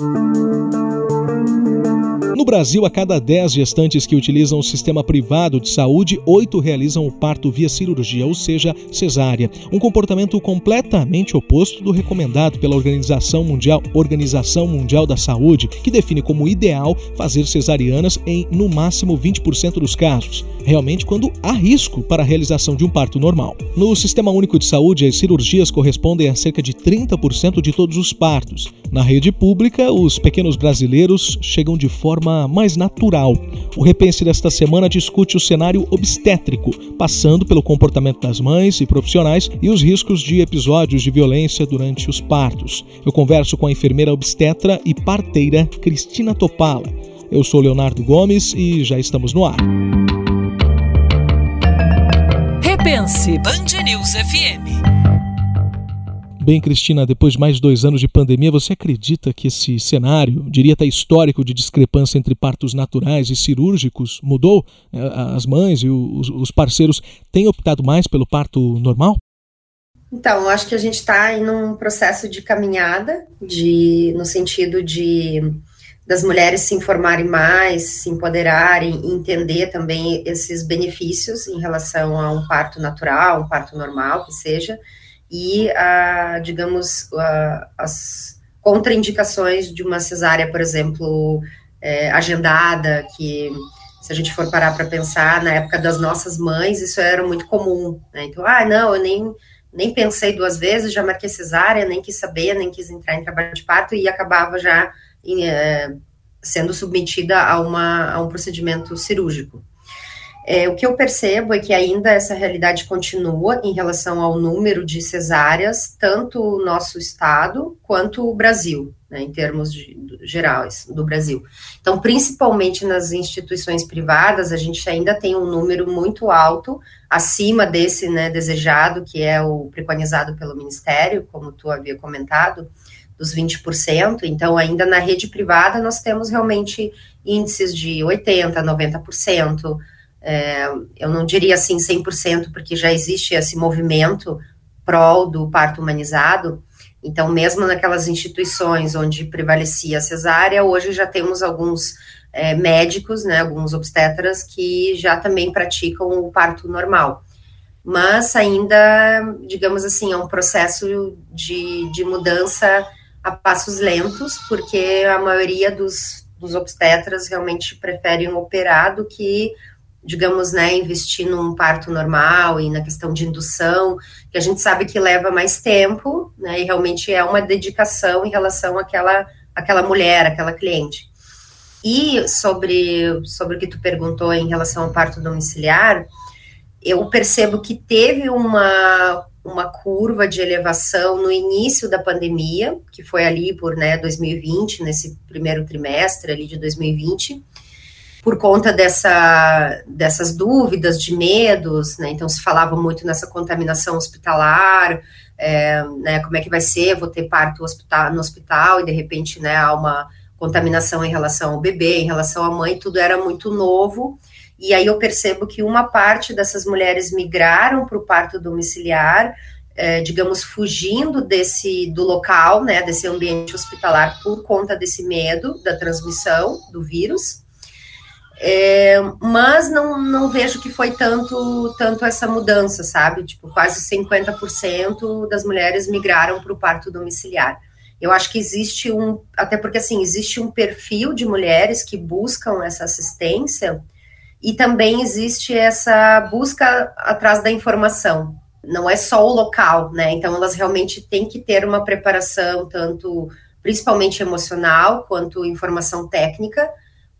Música no Brasil, a cada 10 gestantes que utilizam o sistema privado de saúde, 8 realizam o parto via cirurgia, ou seja, cesárea. Um comportamento completamente oposto do recomendado pela Organização Mundial, Organização Mundial da Saúde, que define como ideal fazer cesarianas em no máximo 20% dos casos, realmente quando há risco para a realização de um parto normal. No Sistema Único de Saúde, as cirurgias correspondem a cerca de 30% de todos os partos. Na rede pública, os pequenos brasileiros chegam de forma mais natural. O Repense desta semana discute o cenário obstétrico, passando pelo comportamento das mães e profissionais e os riscos de episódios de violência durante os partos. Eu converso com a enfermeira obstetra e parteira Cristina Topala. Eu sou Leonardo Gomes e já estamos no ar. Repense Band News FM. Bem, Cristina, depois de mais dois anos de pandemia, você acredita que esse cenário, diria até histórico, de discrepância entre partos naturais e cirúrgicos mudou? É, as mães e os parceiros têm optado mais pelo parto normal? Então, acho que a gente está em um processo de caminhada, de, no sentido de das mulheres se informarem mais, se empoderarem, entender também esses benefícios em relação a um parto natural, um parto normal, que seja e, a, digamos, a, as contraindicações de uma cesárea, por exemplo, é, agendada, que se a gente for parar para pensar, na época das nossas mães, isso era muito comum, né? Então, ah, não, eu nem, nem pensei duas vezes, já marquei cesárea, nem quis saber, nem quis entrar em trabalho de parto e acabava já em, é, sendo submetida a, uma, a um procedimento cirúrgico. É, o que eu percebo é que ainda essa realidade continua em relação ao número de cesáreas, tanto o nosso estado quanto o Brasil, né, em termos de, de, gerais do Brasil. Então, principalmente nas instituições privadas, a gente ainda tem um número muito alto, acima desse né, desejado, que é o preconizado pelo Ministério, como tu havia comentado, dos 20%. Então, ainda na rede privada, nós temos realmente índices de 80%, 90%. É, eu não diria assim 100%, porque já existe esse movimento pró do parto humanizado. Então, mesmo naquelas instituições onde prevalecia a cesárea, hoje já temos alguns é, médicos, né, alguns obstetras que já também praticam o parto normal. Mas ainda, digamos assim, é um processo de, de mudança a passos lentos, porque a maioria dos, dos obstetras realmente preferem operar do que digamos, né, investir num parto normal e na questão de indução, que a gente sabe que leva mais tempo, né, e realmente é uma dedicação em relação àquela, àquela mulher, àquela cliente. E sobre, sobre o que tu perguntou em relação ao parto domiciliar, eu percebo que teve uma, uma curva de elevação no início da pandemia, que foi ali por né, 2020, nesse primeiro trimestre ali de 2020, por conta dessa, dessas dúvidas, de medos, né? Então se falava muito nessa contaminação hospitalar, é, né? Como é que vai ser? Vou ter parto hospital, no hospital e de repente, né? Há uma contaminação em relação ao bebê, em relação à mãe, tudo era muito novo. E aí eu percebo que uma parte dessas mulheres migraram para o parto domiciliar, é, digamos, fugindo desse do local, né, desse ambiente hospitalar por conta desse medo da transmissão do vírus. É, mas não, não vejo que foi tanto, tanto essa mudança, sabe? Tipo, quase 50% das mulheres migraram para o parto domiciliar. Eu acho que existe um, até porque assim, existe um perfil de mulheres que buscam essa assistência e também existe essa busca atrás da informação. Não é só o local, né? Então elas realmente têm que ter uma preparação, tanto principalmente emocional quanto informação técnica,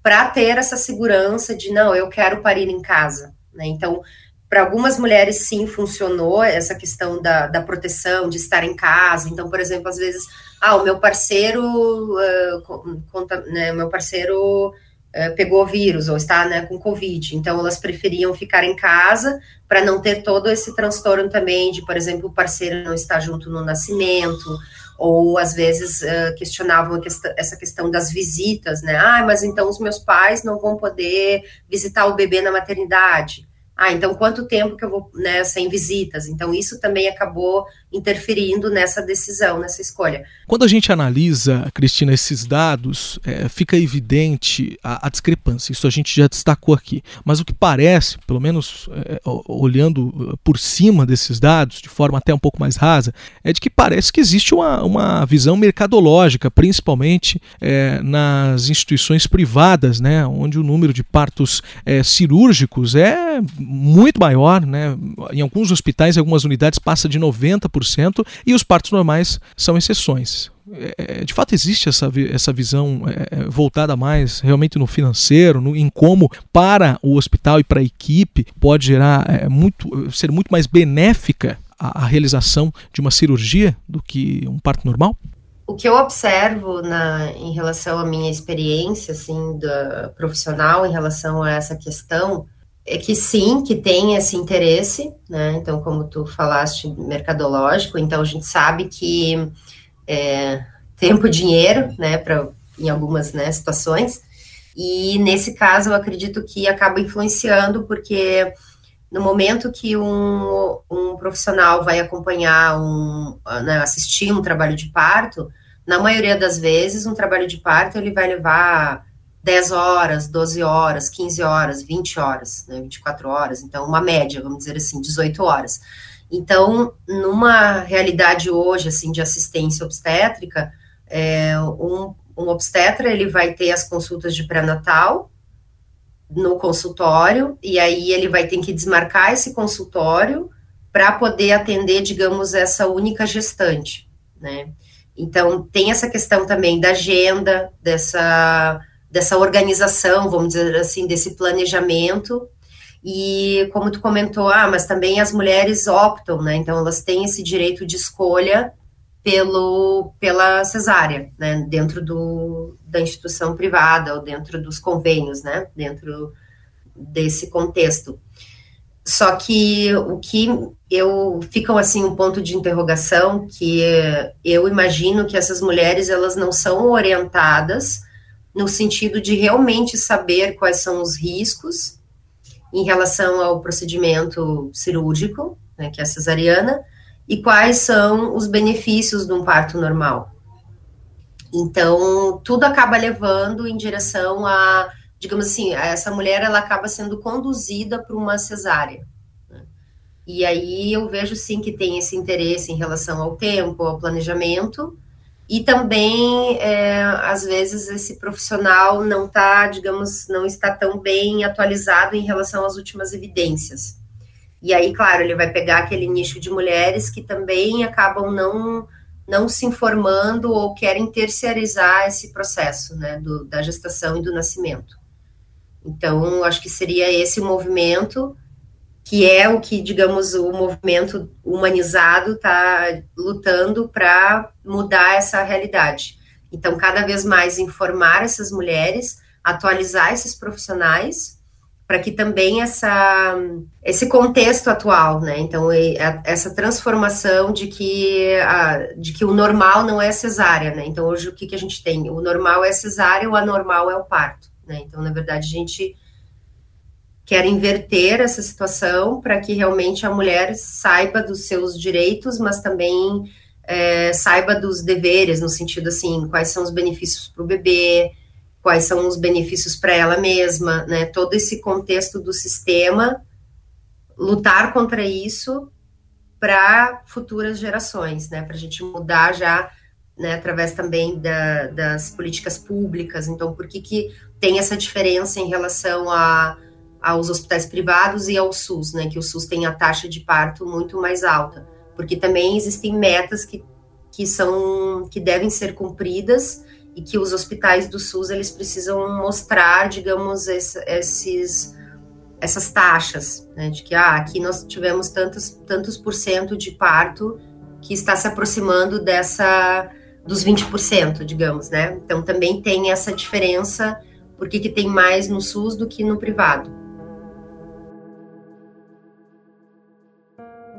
para ter essa segurança de não, eu quero parir em casa. Né? Então, para algumas mulheres sim funcionou essa questão da, da proteção, de estar em casa. Então, por exemplo, às vezes, ah, o meu parceiro, uh, conta, né, meu parceiro uh, pegou vírus ou está né, com Covid. Então, elas preferiam ficar em casa para não ter todo esse transtorno também de, por exemplo, o parceiro não estar junto no nascimento ou às vezes uh, questionavam essa questão das visitas, né? Ah, mas então os meus pais não vão poder visitar o bebê na maternidade. Ah, então quanto tempo que eu vou né, sem visitas? Então isso também acabou interferindo nessa decisão, nessa escolha. Quando a gente analisa, Cristina, esses dados, é, fica evidente a, a, discrepância. Isso a gente já destacou aqui. Mas o que parece, pelo menos é, olhando por cima desses dados, de forma até um pouco mais rasa, é de que parece que existe uma, uma visão mercadológica, principalmente é, nas instituições privadas, né, onde o número de partos é, cirúrgicos é muito maior. Né, em alguns hospitais, em algumas unidades, passa de 90% e os partos normais são exceções. É, de fato existe essa, essa visão é, voltada mais realmente no financeiro, no, em como para o hospital e para a equipe pode gerar é, muito, ser muito mais benéfica a, a, realização de uma cirurgia do que um parto normal? O que eu observo na, em relação à minha experiência assim, da profissional em relação a essa questão é que sim, que tem esse interesse, né? Então, como tu falaste, mercadológico, então a gente sabe que é, tempo dinheiro, né, para em algumas né, situações. E nesse caso, eu acredito que acaba influenciando, porque no momento que um, um profissional vai acompanhar, um, né, assistir um trabalho de parto, na maioria das vezes, um trabalho de parto ele vai levar 10 horas, 12 horas, 15 horas, 20 horas, né, 24 horas, então uma média, vamos dizer assim, 18 horas. Então, numa realidade hoje, assim, de assistência obstétrica, é, um, um obstetra, ele vai ter as consultas de pré-natal no consultório, e aí ele vai ter que desmarcar esse consultório para poder atender, digamos, essa única gestante, né? Então, tem essa questão também da agenda, dessa dessa organização, vamos dizer assim, desse planejamento. E como tu comentou, ah, mas também as mulheres optam, né? Então elas têm esse direito de escolha pelo pela cesárea, né? Dentro do, da instituição privada ou dentro dos convênios, né? Dentro desse contexto. Só que o que eu ficam assim um ponto de interrogação que eu imagino que essas mulheres elas não são orientadas no sentido de realmente saber quais são os riscos em relação ao procedimento cirúrgico, né, que é a cesariana, e quais são os benefícios de um parto normal. Então, tudo acaba levando em direção a, digamos assim, essa mulher ela acaba sendo conduzida para uma cesárea. Né? E aí eu vejo sim que tem esse interesse em relação ao tempo, ao planejamento, e também, é, às vezes, esse profissional não está, digamos, não está tão bem atualizado em relação às últimas evidências. E aí, claro, ele vai pegar aquele nicho de mulheres que também acabam não, não se informando ou querem terceirizar esse processo, né, do, da gestação e do nascimento. Então, acho que seria esse o movimento que é o que, digamos, o movimento humanizado está lutando para mudar essa realidade. Então, cada vez mais informar essas mulheres, atualizar esses profissionais, para que também essa, esse contexto atual, né? Então, essa transformação de que, a, de que o normal não é cesárea, né? Então, hoje o que, que a gente tem? O normal é cesárea, o anormal é o parto, né? Então, na verdade, a gente quer inverter essa situação para que realmente a mulher saiba dos seus direitos, mas também é, saiba dos deveres, no sentido assim, quais são os benefícios para o bebê, quais são os benefícios para ela mesma, né? Todo esse contexto do sistema, lutar contra isso para futuras gerações, né? Para a gente mudar já, né? Através também da, das políticas públicas. Então, por que que tem essa diferença em relação a aos hospitais privados e ao SUS, né, que o SUS tem a taxa de parto muito mais alta, porque também existem metas que, que são que devem ser cumpridas e que os hospitais do SUS eles precisam mostrar, digamos, esse, esses essas taxas, né, de que ah, aqui nós tivemos tantos tantos por cento de parto que está se aproximando dessa dos 20%, digamos, né? Então também tem essa diferença porque que tem mais no SUS do que no privado.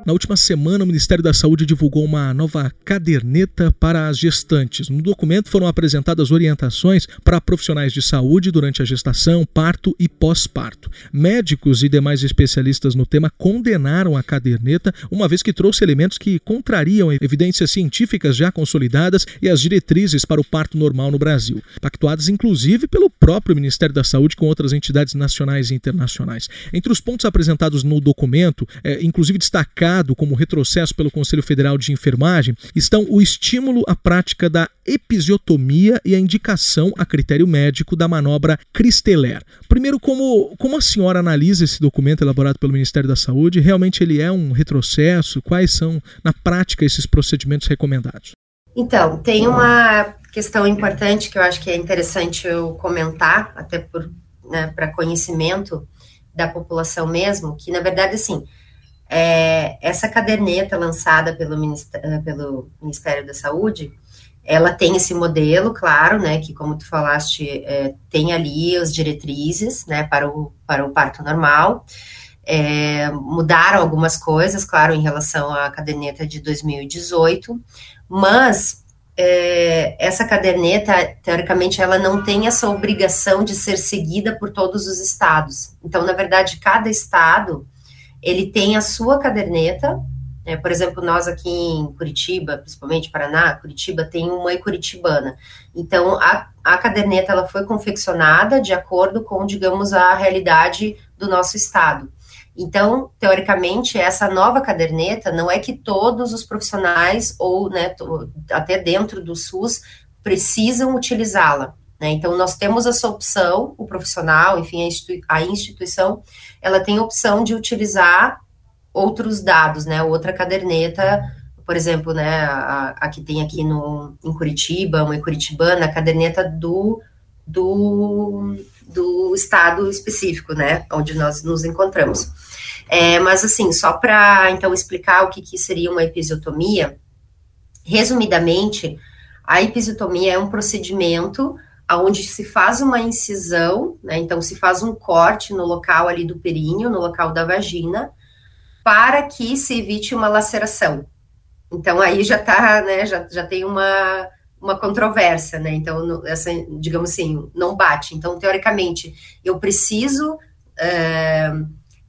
Na última semana, o Ministério da Saúde divulgou uma nova caderneta para as gestantes. No documento foram apresentadas orientações para profissionais de saúde durante a gestação, parto e pós-parto. Médicos e demais especialistas no tema condenaram a caderneta, uma vez que trouxe elementos que contrariam evidências científicas já consolidadas e as diretrizes para o parto normal no Brasil, pactuadas inclusive pelo próprio Ministério da Saúde com outras entidades nacionais e internacionais. Entre os pontos apresentados no documento, é, inclusive destacar como retrocesso pelo Conselho Federal de Enfermagem estão o estímulo à prática da episiotomia e a indicação a critério médico da manobra Cristeler. Primeiro, como, como a senhora analisa esse documento elaborado pelo Ministério da Saúde? Realmente ele é um retrocesso? Quais são, na prática, esses procedimentos recomendados? Então, tem uma questão importante que eu acho que é interessante eu comentar, até né, para conhecimento da população mesmo, que na verdade, assim, é, essa caderneta lançada pelo Ministério, eh, pelo Ministério da Saúde, ela tem esse modelo, claro, né, que como tu falaste, é, tem ali as diretrizes, né, para o, para o parto normal, é, mudaram algumas coisas, claro, em relação à caderneta de 2018, mas é, essa caderneta, teoricamente, ela não tem essa obrigação de ser seguida por todos os estados. Então, na verdade, cada estado ele tem a sua caderneta. Né? Por exemplo, nós aqui em Curitiba, principalmente Paraná, Curitiba tem uma curitibana. Então, a, a caderneta ela foi confeccionada de acordo com, digamos, a realidade do nosso estado. Então, teoricamente, essa nova caderneta não é que todos os profissionais ou né, até dentro do SUS precisam utilizá-la. Né? Então, nós temos essa opção, o profissional, enfim, a, institui a instituição, ela tem a opção de utilizar outros dados, né? Outra caderneta, por exemplo, né, a, a que tem aqui no, em Curitiba, uma em Curitibana, a caderneta do, do, do estado específico, né, onde nós nos encontramos. É, mas, assim, só para, então, explicar o que, que seria uma episiotomia, resumidamente, a episiotomia é um procedimento onde se faz uma incisão, né, então se faz um corte no local ali do períneo, no local da vagina, para que se evite uma laceração. Então aí já tá, né, já, já tem uma, uma controvérsia, né, então essa, digamos assim, não bate. Então, teoricamente, eu preciso é,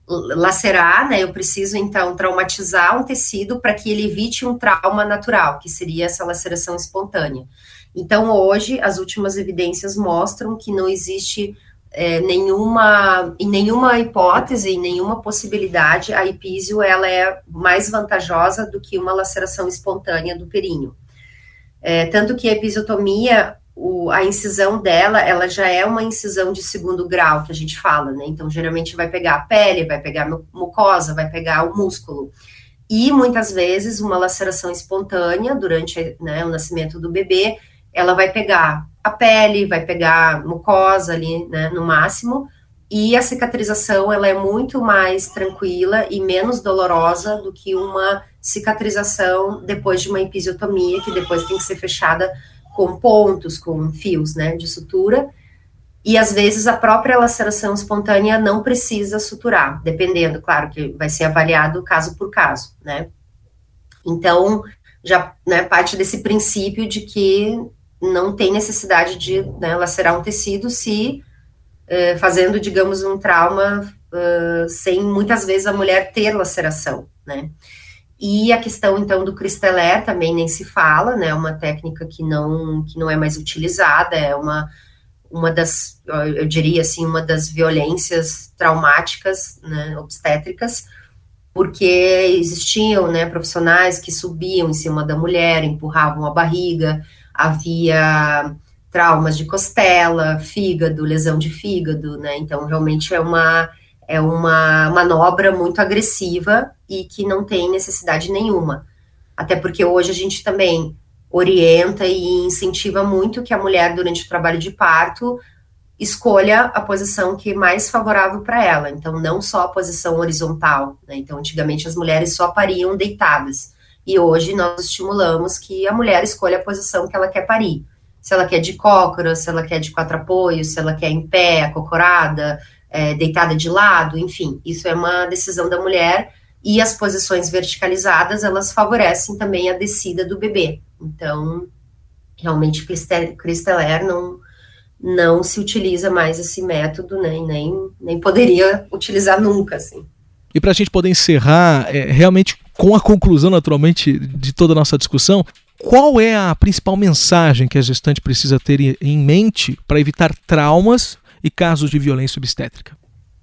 lacerar, né, eu preciso, então, traumatizar um tecido para que ele evite um trauma natural, que seria essa laceração espontânea. Então, hoje, as últimas evidências mostram que não existe é, nenhuma, em nenhuma hipótese, em nenhuma possibilidade, a epísio ela é mais vantajosa do que uma laceração espontânea do períneo. É, tanto que a episiotomia, o, a incisão dela, ela já é uma incisão de segundo grau, que a gente fala, né? Então, geralmente vai pegar a pele, vai pegar a mucosa, vai pegar o músculo. E, muitas vezes, uma laceração espontânea durante né, o nascimento do bebê ela vai pegar a pele, vai pegar mucosa ali, né, no máximo, e a cicatrização ela é muito mais tranquila e menos dolorosa do que uma cicatrização depois de uma episiotomia, que depois tem que ser fechada com pontos, com fios, né, de sutura. E às vezes a própria laceração espontânea não precisa suturar, dependendo, claro, que vai ser avaliado caso por caso, né? Então, já né, parte desse princípio de que não tem necessidade de né, lacerar um tecido se é, fazendo, digamos, um trauma uh, sem muitas vezes a mulher ter laceração, né? E a questão então do cristeler também nem se fala, né? É uma técnica que não que não é mais utilizada, é uma uma das, eu diria assim, uma das violências traumáticas, né, obstétricas, porque existiam, né, profissionais que subiam em cima da mulher, empurravam a barriga, havia traumas de costela, fígado, lesão de fígado, né? Então, realmente é uma, é uma manobra muito agressiva e que não tem necessidade nenhuma. Até porque hoje a gente também orienta e incentiva muito que a mulher, durante o trabalho de parto, escolha a posição que é mais favorável para ela. Então, não só a posição horizontal. Né? Então, antigamente as mulheres só pariam deitadas. E hoje nós estimulamos que a mulher escolha a posição que ela quer parir. Se ela quer de cócora, se ela quer de quatro apoios, se ela quer em pé, acocorada, é, deitada de lado, enfim, isso é uma decisão da mulher e as posições verticalizadas, elas favorecem também a descida do bebê. Então, realmente, Cristeler não, não se utiliza mais esse método, né, nem, nem poderia utilizar nunca, assim. E para a gente poder encerrar, é, realmente com a conclusão, naturalmente, de toda a nossa discussão, qual é a principal mensagem que a gestante precisa ter em mente para evitar traumas e casos de violência obstétrica?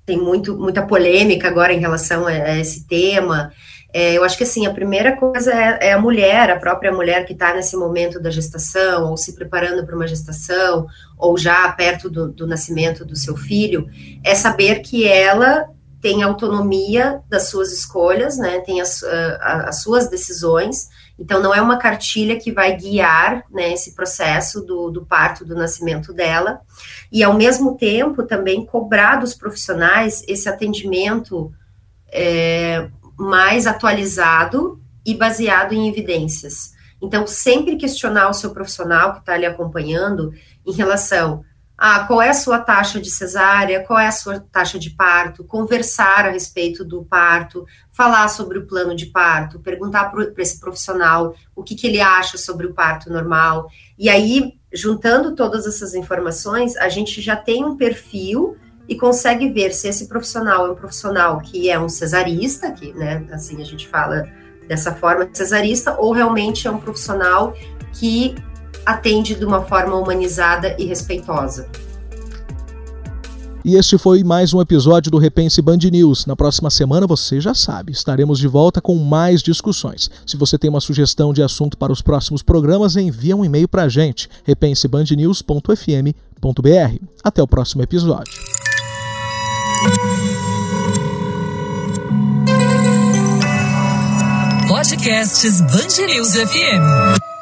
Tem muito, muita polêmica agora em relação a, a esse tema. É, eu acho que assim, a primeira coisa é, é a mulher, a própria mulher que está nesse momento da gestação, ou se preparando para uma gestação, ou já perto do, do nascimento do seu filho, é saber que ela tem autonomia das suas escolhas, né, tem as, as suas decisões, então não é uma cartilha que vai guiar né, esse processo do, do parto, do nascimento dela, e ao mesmo tempo também cobrar dos profissionais esse atendimento é, mais atualizado e baseado em evidências. Então, sempre questionar o seu profissional que está ali acompanhando em relação a qual é a sua taxa de cesárea, qual é a sua taxa de parto, conversar a respeito do parto, falar sobre o plano de parto, perguntar para esse profissional o que, que ele acha sobre o parto normal. E aí, juntando todas essas informações, a gente já tem um perfil e consegue ver se esse profissional é um profissional que é um cesarista, que, né, assim a gente fala dessa forma, cesarista, ou realmente é um profissional que atende de uma forma humanizada e respeitosa. E este foi mais um episódio do Repense Band News. Na próxima semana, você já sabe, estaremos de volta com mais discussões. Se você tem uma sugestão de assunto para os próximos programas, envie um e-mail para a gente, repensebandnews.fm.br. Até o próximo episódio. Podcasts Band News FM.